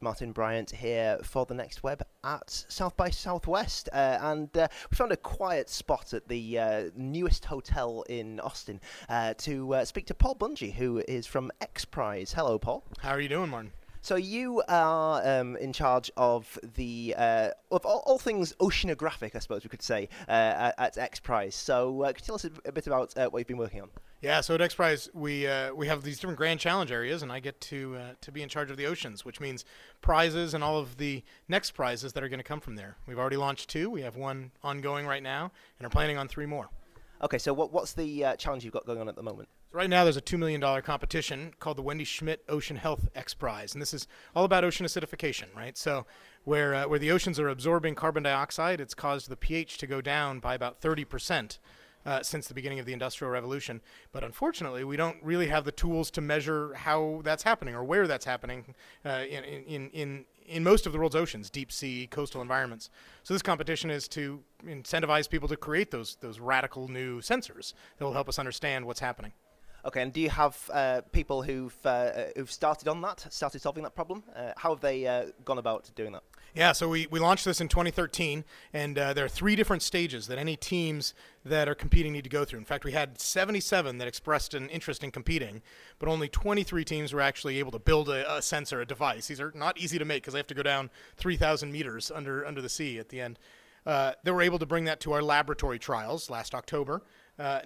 Martin Bryant here for the Next Web at South by Southwest, uh, and uh, we found a quiet spot at the uh, newest hotel in Austin uh, to uh, speak to Paul Bunje, who is from X Prize. Hello, Paul. How are you doing, Martin? So you are um, in charge of the uh, of all, all, things oceanographic, I suppose we could say, at, at X Prize. So could you tell us a, a bit about what you've been working on? Yeah, so at X Prize we uh, we have these different grand challenge areas, and I get to uh, to be in charge of the oceans, which means prizes and all of the next prizes that are going to come from there. We've already launched two. We have one ongoing right now, and are planning on three more. Okay, so what, what's the uh, challenge you've got going on at the moment? So right now, there's a two million dollar competition called the Wendy Schmidt Ocean Health X Prize, and this is all about ocean acidification, right? So where uh, where the oceans are absorbing carbon dioxide, it's caused the pH to go down by about 30 percent uh, since the beginning of the Industrial Revolution. But unfortunately, we don't really have the tools to measure how that's happening or where that's happening uh, in, in, in, in most of the world's oceans, deep sea, coastal environments. So this competition is to incentivize people to create those, those radical new sensors that will help us understand what's happening. Okay, and do you have uh, people who've uh, who've started on that, started solving that problem? Uh, how have they uh, gone about doing that? Yeah, so we, we launched this in 2013, and uh, there are three different stages that any teams that are competing need to go through. In fact, we had 77 that expressed an interest in competing, but only 23 teams were actually able to build a, a sensor, a device. These are not easy to make because they have to go down 3,000 meters under under the sea at the end. Uh, they were able to bring that to our laboratory trials last October,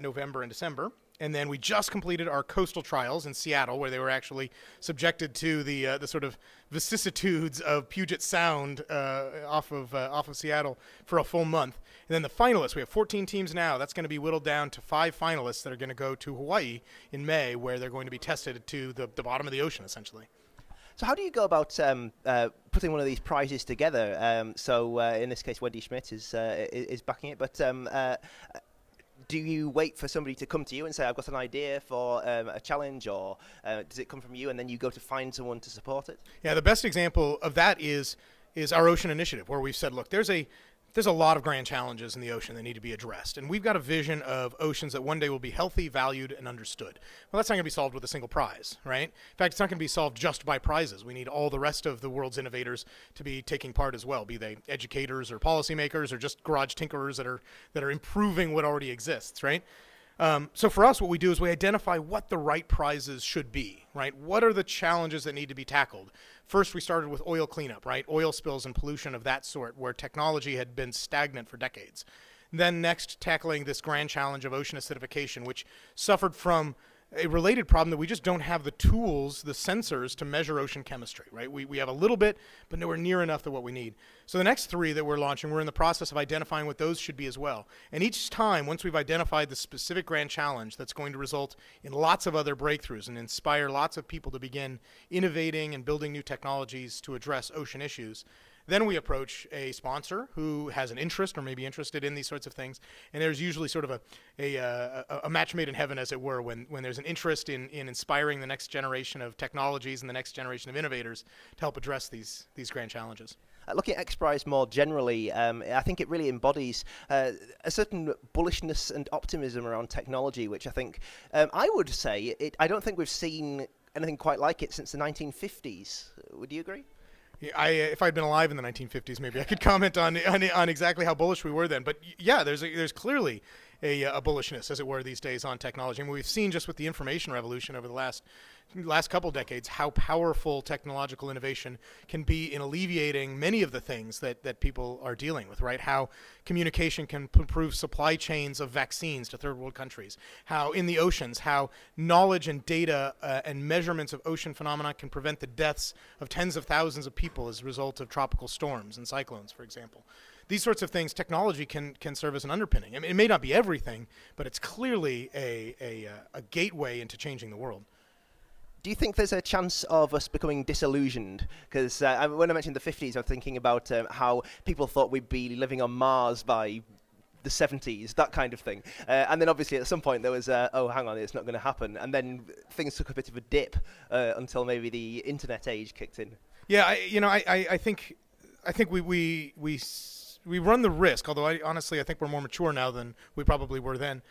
November, and December and then we just completed our coastal trials in Seattle, where they were actually subjected to the uh, the sort of vicissitudes of Puget Sound uh, off of uh, off of Seattle for a full month. And then the finalists, we have 14 teams now. That's going to be whittled down to five finalists that are going to go to Hawaii in May, where they're going to be tested to the, the bottom of the ocean, essentially. So how do you go about um, uh, putting one of these prizes together? Um, so uh, in this case, Wendy Schmidt is uh, is backing it, but um, uh, do you wait for somebody to come to you and say, I've got an idea for um, a challenge, or uh, does it come from you and then you go to find someone to support it? Yeah, the best example of that is is our ocean initiative, where we've said, look, there's a there's a lot of grand challenges in the ocean that need to be addressed. And we've got a vision of oceans that one day will be healthy, valued, and understood. Well, that's not going to be solved with a single prize, right? In fact, it's not going to be solved just by prizes. We need all the rest of the world's innovators to be taking part as well, be they educators or policymakers or just garage tinkerers that are that are improving what already exists, right? Um, so for us, what we do is we identify what the right prizes should be, right? What are the challenges that need to be tackled? First, we started with oil cleanup, right? Oil spills and pollution of that sort, where technology had been stagnant for decades. Then next, tackling this grand challenge of ocean acidification, which suffered from a related problem that we just don't have the tools, the sensors to measure ocean chemistry, right? We, we have a little bit, but nowhere near enough to what we need. So the next three that we're launching, we're in the process of identifying what those should be as well. And each time, once we've identified the specific grand challenge that's going to result in lots of other breakthroughs and inspire lots of people to begin innovating and building new technologies to address ocean issues, then we approach a sponsor who has an interest or may be interested in these sorts of things. And there's usually sort of a, a, uh, a, a match made in heaven, as it were, when, when there's an interest in, in inspiring the next generation of technologies and the next generation of innovators to help address these, these grand challenges. Uh, looking at XPRIZE more generally, um, I think it really embodies uh, a certain bullishness and optimism around technology, which I think um, I would say it, I don't think we've seen anything quite like it since the 1950s. Would you agree? I, uh, if I'd been alive in the 1950s, maybe I could comment on, on, on exactly how bullish we were then. But yeah, there's a, there's clearly a, a bullishness, as it were, these days on technology. I mean, we've seen just with the information revolution over the last last couple decades how powerful technological innovation can be in alleviating many of the things that, that people are dealing with, right? How communication can improve supply chains of vaccines to third world countries, how in the oceans, how knowledge and data uh, and measurements of ocean phenomena can prevent the deaths of tens of thousands of people as a result of tropical storms and cyclones, for example these sorts of things, technology can can serve as an underpinning. I mean, it may not be everything, but it's clearly a a, uh, a gateway into changing the world do you think there's a chance of us becoming disillusioned? Because uh, when I mentioned the 50s, I was thinking about um, how people thought we'd be living on Mars by the 70s, that kind of thing. Uh, and then obviously at some point there was, uh, oh, hang on, it's not going to happen. And then things took a bit of a dip uh, until maybe the internet age kicked in. Yeah, I, you know, I, I, I think, I think we, we, we, we run the risk, although I honestly, I think we're more mature now than we probably were then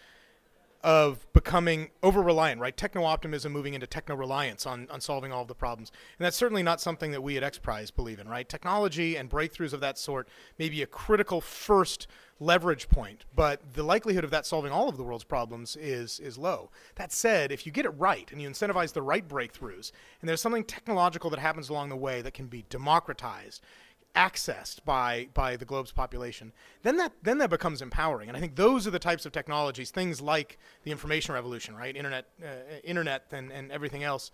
of becoming over reliant, right? Techno optimism moving into techno reliance on, on solving all of the problems. And that's certainly not something that we at X Prize believe in, right? Technology and breakthroughs of that sort may be a critical first leverage point, but the likelihood of that solving all of the world's problems is is low. That said, if you get it right and you incentivize the right breakthroughs, and there's something technological that happens along the way that can be democratized, accessed by by the globe's population, then that then that becomes empowering. And I think those are the types of technologies, things like the information revolution, right? Internet, uh, internet, and and everything else,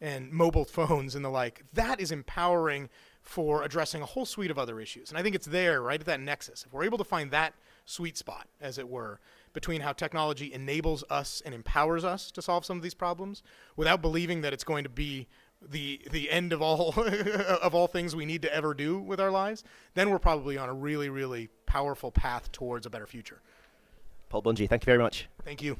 and mobile phones and the like. That is empowering for addressing a whole suite of other issues. And I think it's there, right at that nexus. If we're able to find that sweet spot, as it were, between how technology enables us and empowers us to solve some of these problems, without believing that it's going to be the the end of all of all things we need to ever do with our lives, then we're probably on a really really powerful path towards a better future. Paul Bunje, thank you very much. Thank you.